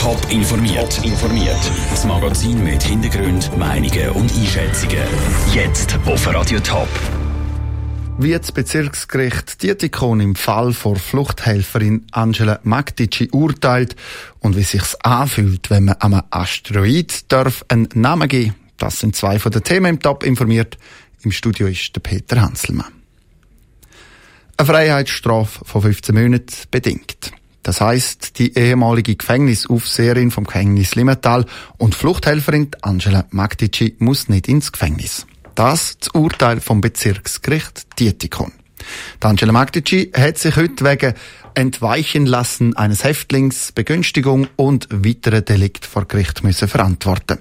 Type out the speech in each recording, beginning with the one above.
Top informiert. informiert. Das Magazin mit Hintergrund, Meinungen und Einschätzungen. Jetzt auf Radio Top. Wie das Bezirksgericht Dietikon im Fall vor Fluchthelferin Angela Magdici urteilt und wie sich's anfühlt, wenn man einem Asteroid darf einen Namen geben. Das sind zwei von den Themen im Top informiert. Im Studio ist der Peter Hanselmann. Eine Freiheitsstrafe von 15 Monaten bedingt. Das heißt, die ehemalige Gefängnisaufseherin vom Gefängnis Limmental und Fluchthelferin Angela Magdici muss nicht ins Gefängnis. Das das Urteil vom Bezirksgericht Dietikon. Angela Magdici hat sich heute wegen Entweichen lassen eines Häftlings, Begünstigung und weiteren Delikt vor Gericht müssen verantworten.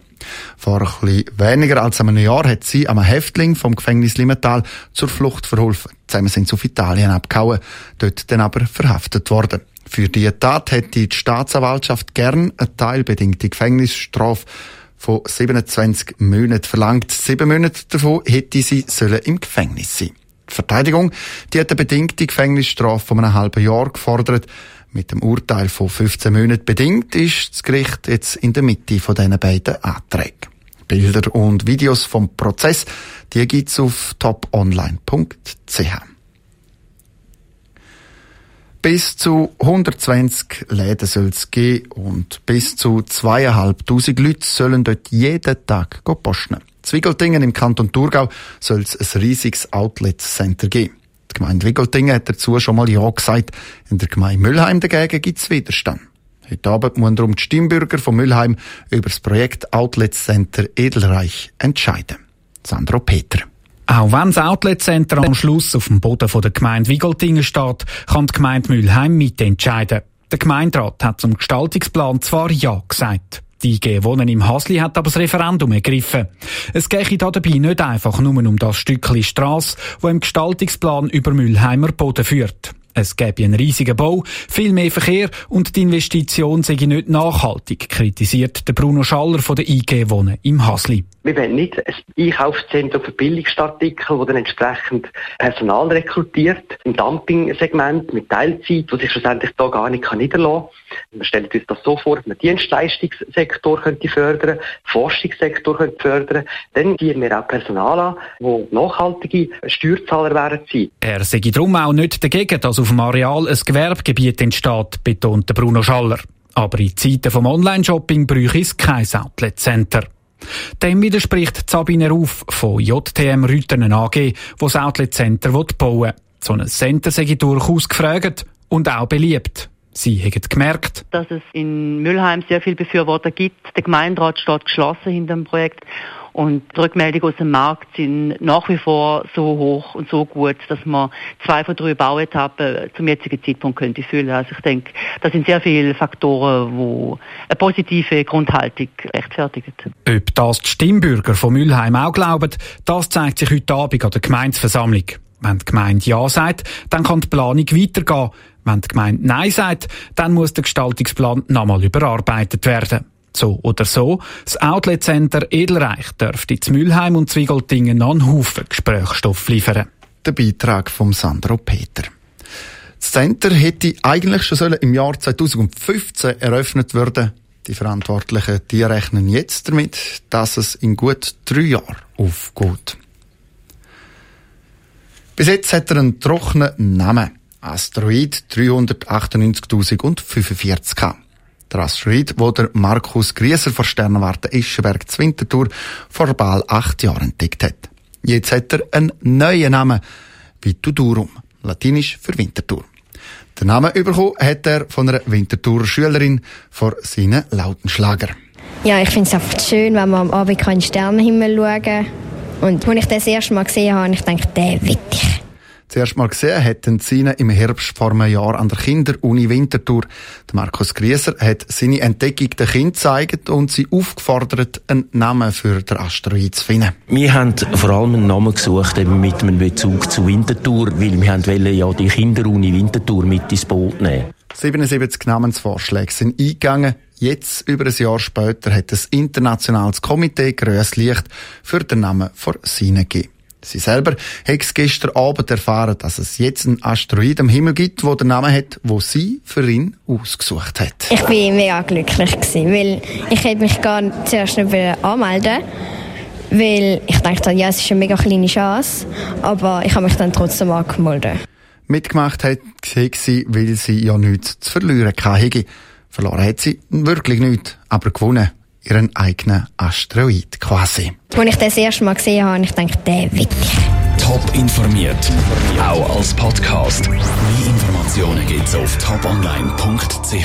Vor ein weniger als einem Jahr hat sie einem Häftling vom Gefängnis Limmental zur Flucht verholfen. Zusammen sind sie auf Italien abgehauen, dort dann aber verhaftet worden. Für diese Tat hätte die Staatsanwaltschaft gern eine teilbedingte Gefängnisstrafe von 27 Monaten verlangt. Sieben Monate davon hätte sie sollen im Gefängnis sein. Die Verteidigung die hat eine bedingte Gefängnisstrafe von einem halben Jahr gefordert. Mit dem Urteil von 15 Monaten bedingt ist das Gericht jetzt in der Mitte von diesen beiden Anträgen. Bilder und Videos vom Prozess, die gibt's auf toponline.ch. Bis zu 120 Läden soll es geben und bis zu zweieinhalbtausend Leute sollen dort jeden Tag posten. Zwiegeltingen im Kanton Thurgau soll es ein riesiges Outlet-Center geben. Die Gemeinde Wiggeltingen hat dazu schon mal Ja gesagt. In der Gemeinde Müllheim dagegen gibt es Widerstand. Heute Abend müssen darum die Stimmbürger von Müllheim über das Projekt Outlet Center Edelreich entscheiden. Sandro Peter. Auch wenn das Outlet Center am Schluss auf dem Boden der Gemeinde Wiggeltingen steht, kann die Gemeinde Müllheim mitentscheiden. Der Gemeinderat hat zum Gestaltungsplan zwar Ja gesagt. Die IG Wohnen im Hasli hat aber das Referendum ergriffen. Es gehe dabei nicht einfach nur um das Stückchen Strasse, wo im Gestaltungsplan über Müllheimer Boden führt. Es gäbe einen riesigen Bau, viel mehr Verkehr und die Investition sei nicht nachhaltig, kritisiert der Bruno Schaller von der IG Wohnen im Hasli. Wir wollen nicht ein Einkaufszentrum für Billigstadtartikel, das dann entsprechend Personal rekrutiert, im Dumping-Segment mit Teilzeit, wo sich schlussendlich da gar nicht niederlassen kann. Wir stellen uns das so vor, dass man den Dienstleistungssektor könnte fördern, den Forschungssektor könnte fördern. Dann ziehen wir auch Personal an, wo nachhaltige Steuerzahler sein. Er sei darum auch nicht dagegen, dass auf dem Areal ein Gewerbegebiet entsteht, betont Bruno Schaller. Aber in Zeiten vom Online-Shopping bräuchte es kein Outlet-Center. Dem widerspricht Sabine Ruf von JTM Rütenen AG, wo das Outlet Center bauen will. So ein Center sei durchaus gefragt und auch beliebt. Sie haben gemerkt, dass es in Müllheim sehr viele Befürworter gibt. Der Gemeinderat steht geschlossen hinter dem Projekt und die Rückmeldungen aus dem Markt sind nach wie vor so hoch und so gut, dass man zwei von drei Bauetappen zum jetzigen Zeitpunkt könnte füllen. Also ich denke, das sind sehr viele Faktoren, die eine positive Grundhaltung rechtfertigen. Ob das die Stimmbürger von Mülheim auch glauben, das zeigt sich heute Abend an der Gemeinsversammlung. Wenn die Gemeinde Ja sagt, dann kann die Planung weitergehen. Wenn die Gemeinde Nein sagt, dann muss der Gestaltungsplan nochmal überarbeitet werden. So oder so, das Outlet Center Edelreich dürfte zu Mülheim und Zwiegeltingen noch einen Haufen Gesprächsstoff liefern. Der Beitrag von Sandro Peter. Das Center hätte eigentlich schon im Jahr 2015 eröffnet werden. Die Verantwortlichen die rechnen jetzt damit, dass es in gut drei Jahren aufgeht. Bis jetzt hat er einen trockenen Namen. Asteroid 398.045 gehabt. Der Asteroid, wo der Markus Grieser von Sternwarte Ischenberg zu Winterthur vor bald acht Jahren entdeckt hat. Jetzt hat er einen neuen Namen, Vitudurum, latinisch für Winterthur. Den Namen bekommen hat er von einer Winterthurer Schülerin vor seinen Lautenschlager. Ja, ich finde es einfach schön, wenn man am Abend in den Sternenhimmel schauen kann. Und als ich das erste Mal gesehen habe, ich dachte, der ich. Zuerst mal gesehen hätten Sine im Herbst vor einem Jahr an der Kinderuni Winterthur. Der Markus Grieser hat seine Entdeckung den Kindern gezeigt und sie aufgefordert, einen Namen für den Asteroid zu finden. Wir haben vor allem einen Namen gesucht eben mit einem Bezug zu Winterthur, weil wir wollen ja die Kinderuni Winterthur mit ins Boot nehmen. 77 Namensvorschläge sind eingegangen. Jetzt, über ein Jahr später, hat das internationales Komitee grünes Licht für den Namen von Sine gegeben. Sie selber hat gestern Abend erfahren, dass es jetzt einen Asteroid am Himmel gibt, der den Namen hat, wo sie für ihn ausgesucht hat. Ich war mega glücklich, gewesen, weil ich hätte mich gar zuerst nicht anmelden weil ich dachte, ja, es ist eine mega kleine Chance, aber ich habe mich dann trotzdem angemeldet. Mitgemacht hat sie, weil sie ja nichts zu verlieren hatte. Verloren hat sie wirklich nichts, aber gewonnen ihren eigenen Asteroid quasi. Als ich das erste Mal gesehen habe, ich dachte, der will ich. Top informiert, auch als Podcast. Mehr Informationen gibt's auf toponline.ch.